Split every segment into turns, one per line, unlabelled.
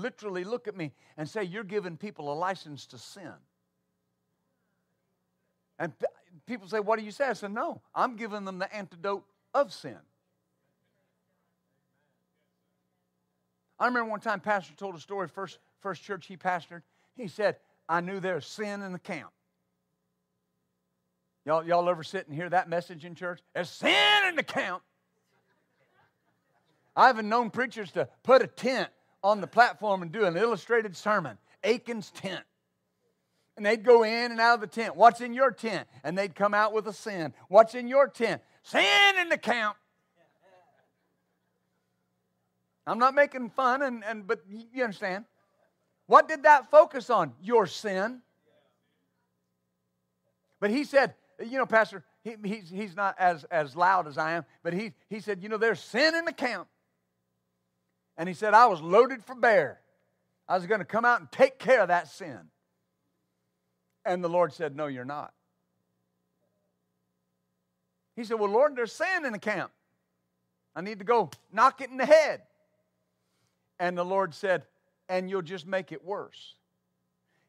literally look at me and say, You're giving people a license to sin. And people say, What do you say? I said, No, I'm giving them the antidote of sin. I remember one time Pastor told a story, first, first church he pastored. He said, I knew there was sin in the camp. Y'all, y'all ever sit and hear that message in church? There's sin in the camp. I haven't known preachers to put a tent on the platform and do an illustrated sermon, Achan's tent. And they'd go in and out of the tent. What's in your tent? And they'd come out with a sin. What's in your tent? Sin in the camp. I'm not making fun, and, and but you understand. What did that focus on? Your sin. But he said, you know, Pastor, he, he's, he's not as, as loud as I am, but he, he said, you know, there's sin in the camp. And he said, I was loaded for bear. I was going to come out and take care of that sin. And the Lord said, No, you're not. He said, Well, Lord, there's sin in the camp. I need to go knock it in the head. And the Lord said, And you'll just make it worse.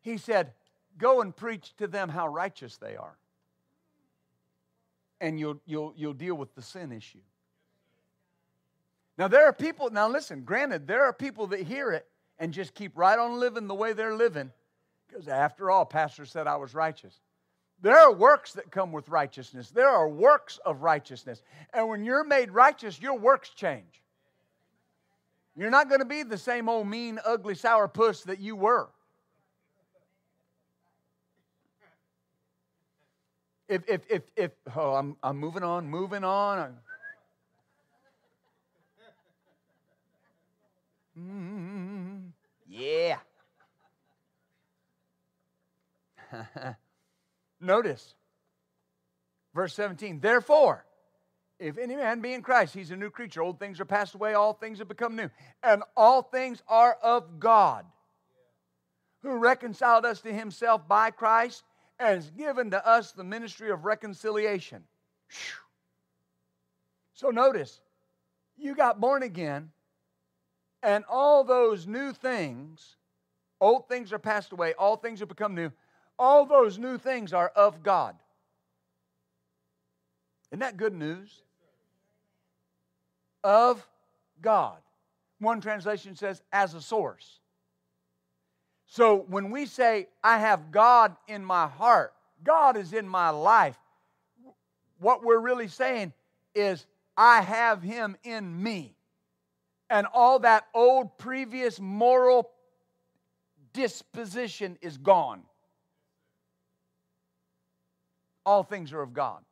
He said, Go and preach to them how righteous they are. And you'll, you'll, you'll deal with the sin issue. Now, there are people, now listen, granted, there are people that hear it and just keep right on living the way they're living because, after all, Pastor said I was righteous. There are works that come with righteousness, there are works of righteousness. And when you're made righteous, your works change. You're not going to be the same old mean, ugly, sour puss that you were. If, if, if, if oh, I'm, I'm moving on, moving on. Mm, yeah. Notice verse 17. Therefore, if any man be in Christ, he's a new creature. Old things are passed away, all things have become new. And all things are of God, who reconciled us to himself by Christ and has given to us the ministry of reconciliation. So notice, you got born again and all those new things, old things are passed away, all things have become new. All those new things are of God. Isn't that good news? Of God. One translation says, as a source. So when we say, I have God in my heart, God is in my life, what we're really saying is, I have Him in me and all that old previous moral disposition is gone. All things are of God.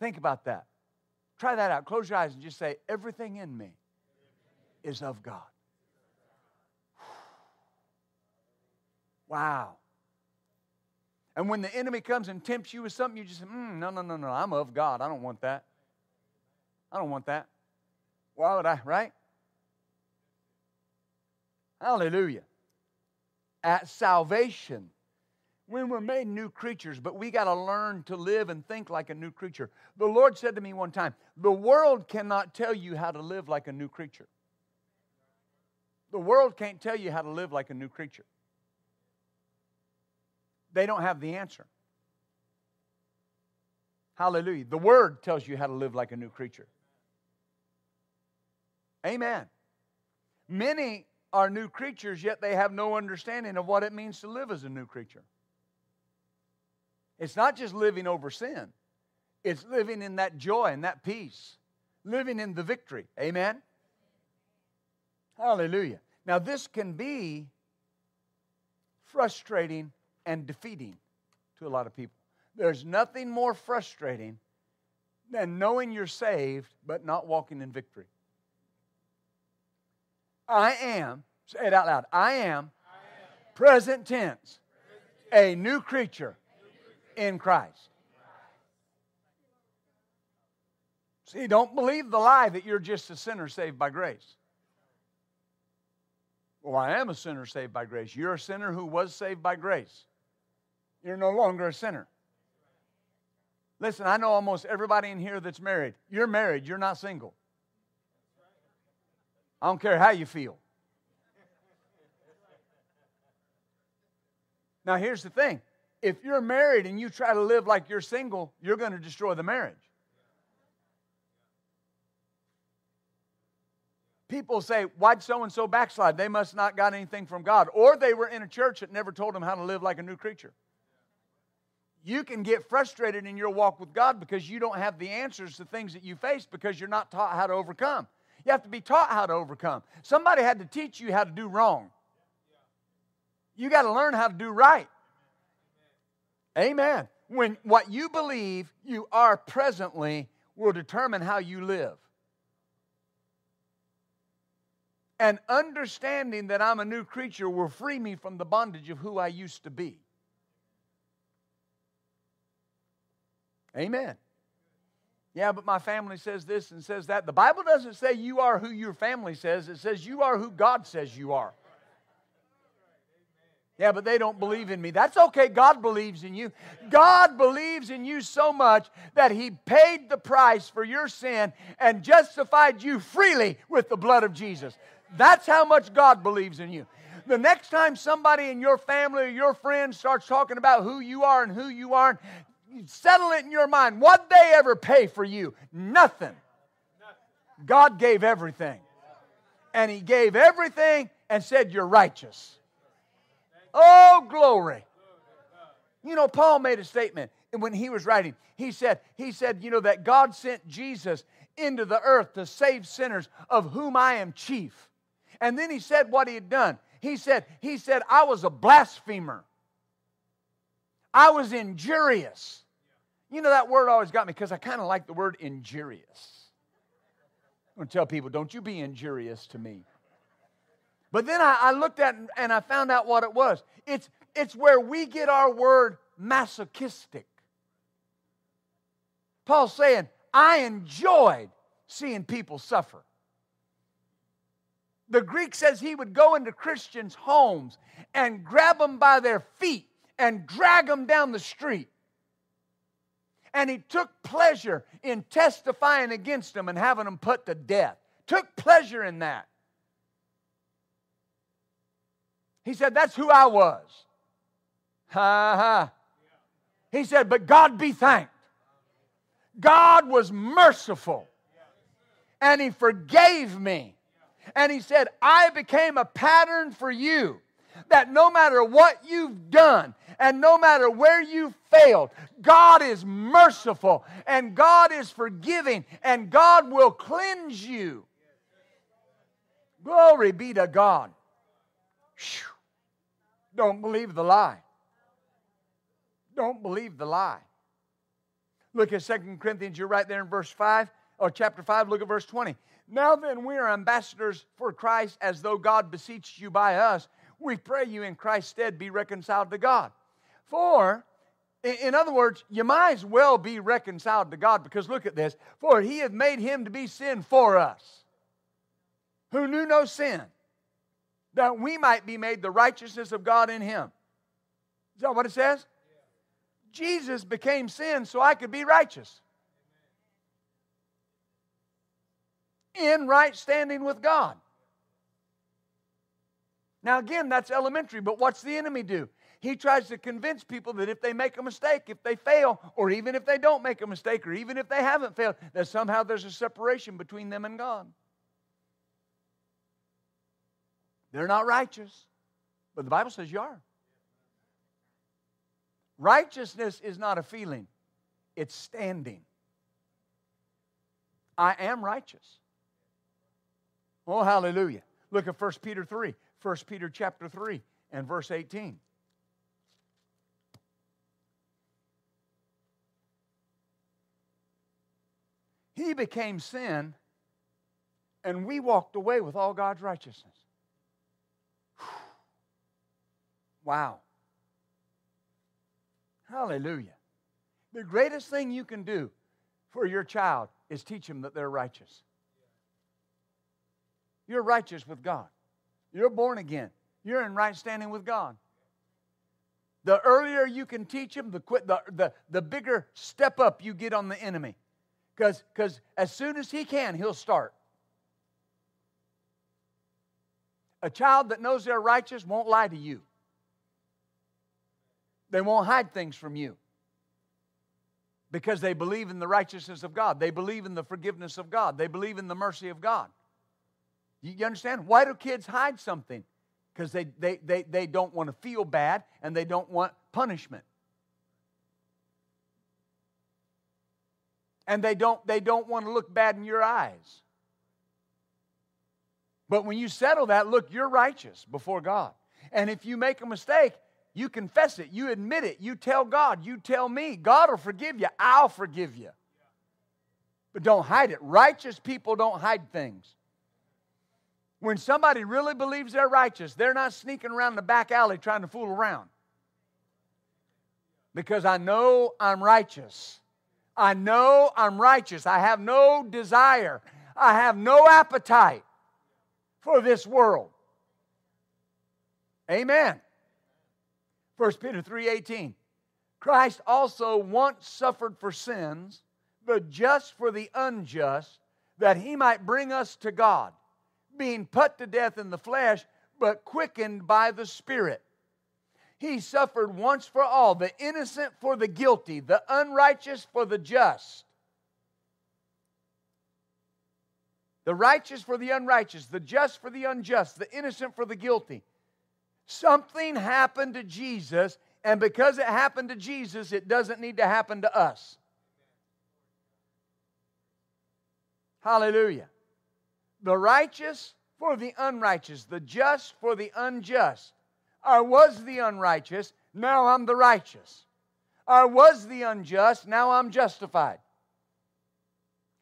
Think about that. Try that out. Close your eyes and just say, Everything in me is of God. Wow. And when the enemy comes and tempts you with something, you just say, mm, No, no, no, no, I'm of God. I don't want that. I don't want that. Why would I, right? Hallelujah. At salvation, when we're made new creatures, but we got to learn to live and think like a new creature. The Lord said to me one time, The world cannot tell you how to live like a new creature. The world can't tell you how to live like a new creature. They don't have the answer. Hallelujah. The Word tells you how to live like a new creature. Amen. Many are new creatures, yet they have no understanding of what it means to live as a new creature. It's not just living over sin, it's living in that joy and that peace, living in the victory. Amen? Hallelujah. Now, this can be frustrating and defeating to a lot of people. There's nothing more frustrating than knowing you're saved but not walking in victory. I am, say it out loud, I am, present tense, a new creature in Christ. See, don't believe the lie that you're just a sinner saved by grace. Well, I am a sinner saved by grace. You're a sinner who was saved by grace. You're no longer a sinner. Listen, I know almost everybody in here that's married. You're married, you're not single. I don't care how you feel. Now, here's the thing if you're married and you try to live like you're single, you're going to destroy the marriage. People say, Why'd so and so backslide? They must not got anything from God. Or they were in a church that never told them how to live like a new creature. You can get frustrated in your walk with God because you don't have the answers to things that you face because you're not taught how to overcome. You have to be taught how to overcome. Somebody had to teach you how to do wrong. You got to learn how to do right. Amen. When what you believe you are presently will determine how you live. And understanding that I'm a new creature will free me from the bondage of who I used to be. Amen. Yeah, but my family says this and says that. The Bible doesn't say you are who your family says, it says you are who God says you are. Yeah, but they don't believe in me. That's okay. God believes in you. God believes in you so much that He paid the price for your sin and justified you freely with the blood of Jesus. That's how much God believes in you. The next time somebody in your family or your friend starts talking about who you are and who you aren't, settle it in your mind. What they ever pay for you? Nothing. God gave everything. And He gave everything and said, You're righteous. Oh, glory. You know, Paul made a statement when he was writing. He said, he said, you know, that God sent Jesus into the earth to save sinners, of whom I am chief. And then he said what he had done. He said, he said, I was a blasphemer. I was injurious. You know, that word always got me because I kind of like the word injurious. I'm going to tell people, don't you be injurious to me. But then I, I looked at and I found out what it was. It's, it's where we get our word masochistic. Paul's saying, I enjoyed seeing people suffer. The Greek says he would go into Christians' homes and grab them by their feet and drag them down the street. And he took pleasure in testifying against them and having them put to death. Took pleasure in that. He said, That's who I was. Ha ha. He said, But God be thanked. God was merciful and He forgave me. And He said, I became a pattern for you that no matter what you've done and no matter where you've failed, God is merciful and God is forgiving and God will cleanse you. Glory be to God. Whew. Don't believe the lie. Don't believe the lie. Look at Second Corinthians, you're right there in verse 5, or chapter 5, look at verse 20. Now then, we are ambassadors for Christ as though God beseeched you by us. We pray you in Christ's stead be reconciled to God. For, in other words, you might as well be reconciled to God because look at this. For he hath made him to be sin for us, who knew no sin that we might be made the righteousness of God in him. Is that what it says? Jesus became sin so I could be righteous. In right standing with God. Now, again, that's elementary, but what's the enemy do? He tries to convince people that if they make a mistake, if they fail, or even if they don't make a mistake, or even if they haven't failed, that somehow there's a separation between them and God. They're not righteous, but the Bible says you are. Righteousness is not a feeling, it's standing. I am righteous. Oh, hallelujah. Look at 1 Peter 3, 1 Peter chapter 3 and verse 18. He became sin, and we walked away with all God's righteousness. Wow. Hallelujah. The greatest thing you can do for your child is teach them that they're righteous. You're righteous with God. You're born again. You're in right standing with God. The earlier you can teach them, the, the, the, the bigger step up you get on the enemy. Because as soon as he can, he'll start. A child that knows they're righteous won't lie to you. They won't hide things from you because they believe in the righteousness of God. They believe in the forgiveness of God. They believe in the mercy of God. You understand? Why do kids hide something? Because they, they, they, they don't want to feel bad and they don't want punishment. And they don't, they don't want to look bad in your eyes. But when you settle that, look, you're righteous before God. And if you make a mistake, you confess it, you admit it, you tell God, you tell me. God will forgive you, I'll forgive you. But don't hide it. Righteous people don't hide things. When somebody really believes they're righteous, they're not sneaking around the back alley trying to fool around. Because I know I'm righteous. I know I'm righteous. I have no desire. I have no appetite for this world. Amen. 1 Peter 3:18. Christ also once suffered for sins, the just for the unjust, that he might bring us to God, being put to death in the flesh, but quickened by the Spirit. He suffered once for all, the innocent for the guilty, the unrighteous for the just. The righteous for the unrighteous, the just for the unjust, the innocent for the guilty. Something happened to Jesus, and because it happened to Jesus, it doesn't need to happen to us. Hallelujah. The righteous for the unrighteous, the just for the unjust. I was the unrighteous, now I'm the righteous. I was the unjust, now I'm justified.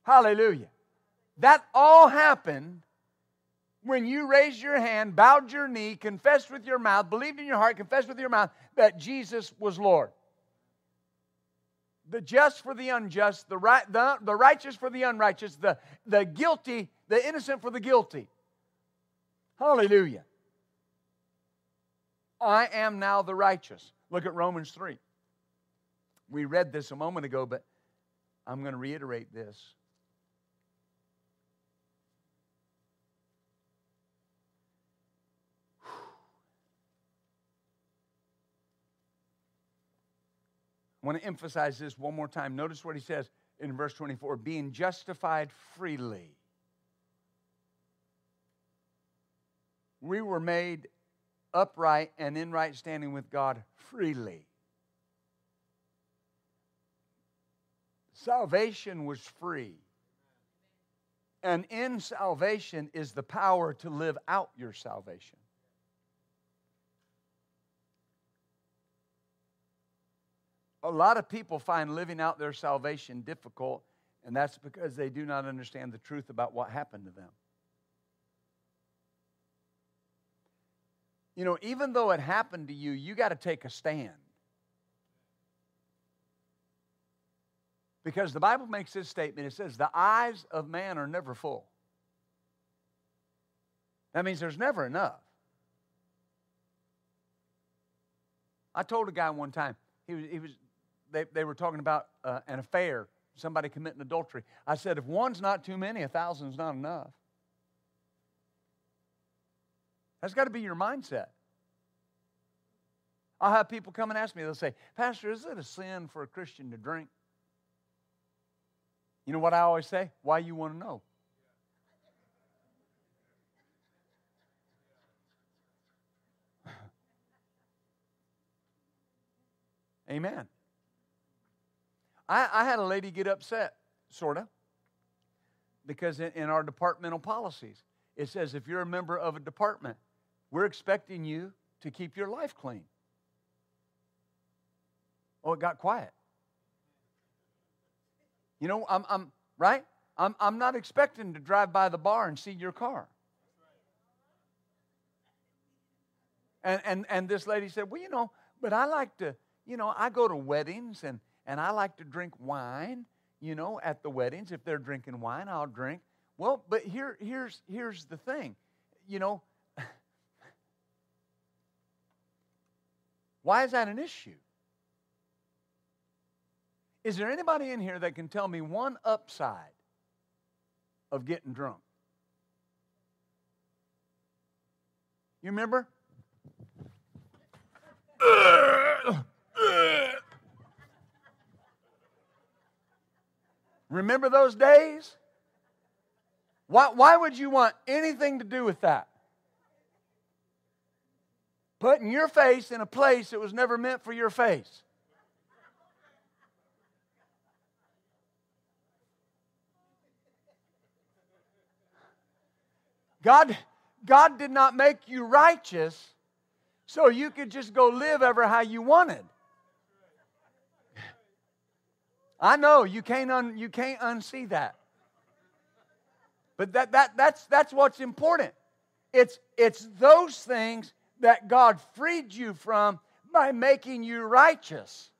Hallelujah. That all happened when you raised your hand, bowed your knee, confessed with your mouth, believed in your heart, confessed with your mouth that Jesus was Lord. The just for the unjust, the, right, the, the righteous for the unrighteous, the, the guilty, the innocent for the guilty. Hallelujah. I am now the righteous. Look at Romans 3. We read this a moment ago, but I'm going to reiterate this. I want to emphasize this one more time. Notice what he says in verse 24 being justified freely. We were made upright and in right standing with God freely. Salvation was free. And in salvation is the power to live out your salvation. A lot of people find living out their salvation difficult, and that's because they do not understand the truth about what happened to them. You know, even though it happened to you, you got to take a stand. Because the Bible makes this statement it says, The eyes of man are never full. That means there's never enough. I told a guy one time, he was, he was they, they were talking about uh, an affair, somebody committing adultery. I said, if one's not too many, a thousand's not enough. That's got to be your mindset. I'll have people come and ask me, they'll say, Pastor, is it a sin for a Christian to drink? You know what I always say? Why you want to know? Amen. I, I had a lady get upset, sort of, because in, in our departmental policies, it says if you're a member of a department, we're expecting you to keep your life clean. Oh, it got quiet. You know, I'm, I'm right? I'm, I'm not expecting to drive by the bar and see your car. And, and, and this lady said, Well, you know, but I like to, you know, I go to weddings and, and I like to drink wine, you know, at the weddings. If they're drinking wine, I'll drink. Well, but here, here's, here's the thing. You know, why is that an issue? Is there anybody in here that can tell me one upside of getting drunk? You remember? Remember those days? Why, why would you want anything to do with that? Putting your face in a place that was never meant for your face. God, God did not make you righteous so you could just go live ever how you wanted. I know you can't, un, you can't unsee that. But that, that, that's, that's what's important. It's, it's those things that God freed you from by making you righteous.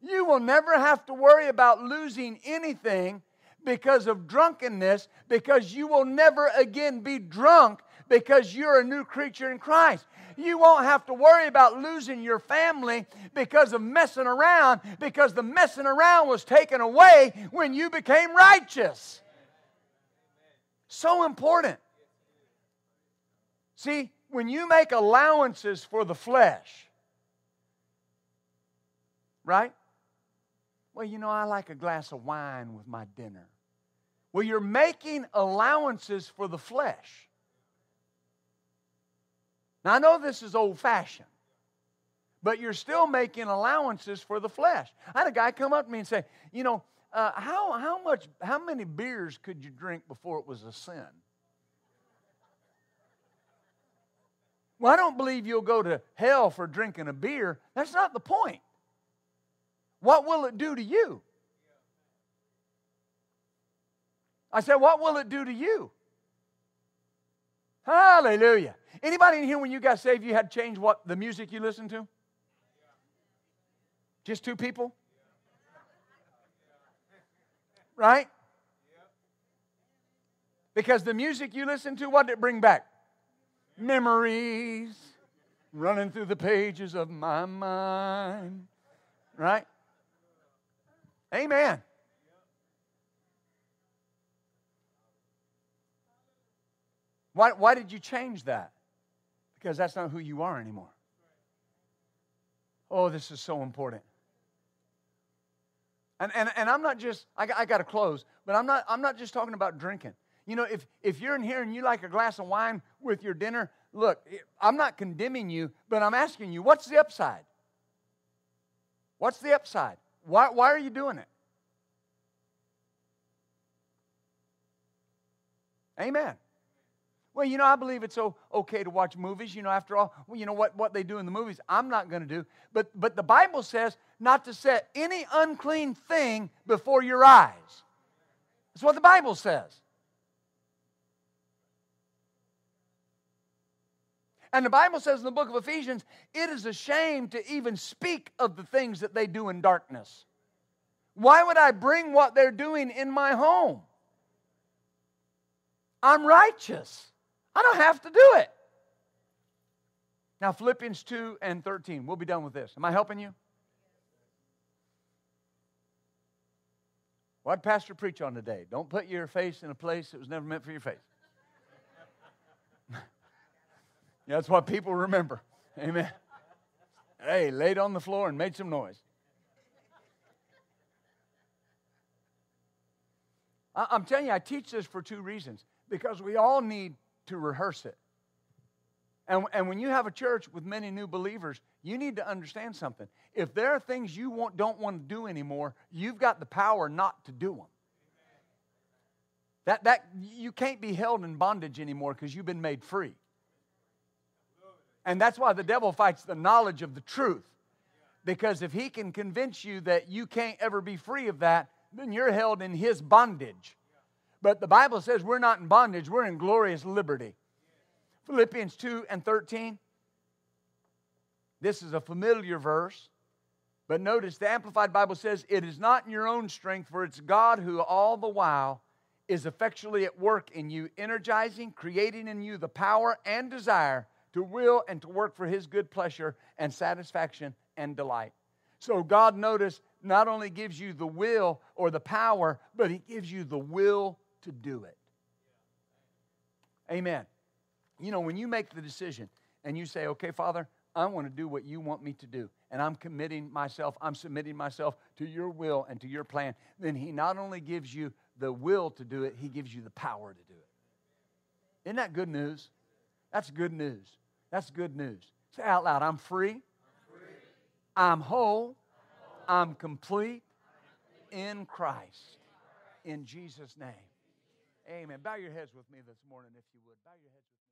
You will never have to worry about losing anything because of drunkenness, because you will never again be drunk because you're a new creature in Christ. You won't have to worry about losing your family because of messing around, because the messing around was taken away when you became righteous. So important. See, when you make allowances for the flesh, right? Well, you know, I like a glass of wine with my dinner. Well, you're making allowances for the flesh. Now, I know this is old fashioned, but you're still making allowances for the flesh. I had a guy come up to me and say, You know, uh, how, how, much, how many beers could you drink before it was a sin? Well, I don't believe you'll go to hell for drinking a beer. That's not the point. What will it do to you? I said, What will it do to you? Hallelujah. Anybody in here when you got saved, you had to change what the music you listened to? Just two people? Right? Because the music you listened to, what did it bring back? Memories running through the pages of my mind. Right? Amen. Why, why did you change that? Because that's not who you are anymore. Oh, this is so important. And, and, and I'm not just, I, I got to close, but I'm not, I'm not just talking about drinking. You know, if, if you're in here and you like a glass of wine with your dinner, look, I'm not condemning you, but I'm asking you, what's the upside? What's the upside? Why, why are you doing it? Amen. Well, you know, I believe it's okay to watch movies. You know, after all, well, you know what, what they do in the movies, I'm not going to do. But, but the Bible says not to set any unclean thing before your eyes. That's what the Bible says. And the Bible says in the book of Ephesians, it is a shame to even speak of the things that they do in darkness. Why would I bring what they're doing in my home? I'm righteous. I don't have to do it. Now, Philippians 2 and 13. We'll be done with this. Am I helping you? What Pastor preach on today? Don't put your face in a place that was never meant for your face. yeah, that's what people remember. Amen. Hey, laid on the floor and made some noise. I'm telling you, I teach this for two reasons. Because we all need to rehearse it. And, and when you have a church with many new believers, you need to understand something. If there are things you want, don't want to do anymore, you've got the power not to do them. That, that, you can't be held in bondage anymore because you've been made free. And that's why the devil fights the knowledge of the truth. Because if he can convince you that you can't ever be free of that, then you're held in his bondage. But the Bible says we're not in bondage, we're in glorious liberty. Philippians 2 and 13. This is a familiar verse, but notice the Amplified Bible says, It is not in your own strength, for it's God who all the while is effectually at work in you, energizing, creating in you the power and desire to will and to work for his good pleasure and satisfaction and delight. So, God, notice, not only gives you the will or the power, but he gives you the will to do it. Amen. You know, when you make the decision and you say, okay, Father, I want to do what you want me to do. And I'm committing myself, I'm submitting myself to your will and to your plan. Then He not only gives you the will to do it, He gives you the power to do it. Isn't that good news? That's good news. That's good news. Say out loud I'm free, I'm whole, I'm complete in Christ. In Jesus' name. Amen. Bow your heads with me this morning, if you would. Bow your heads.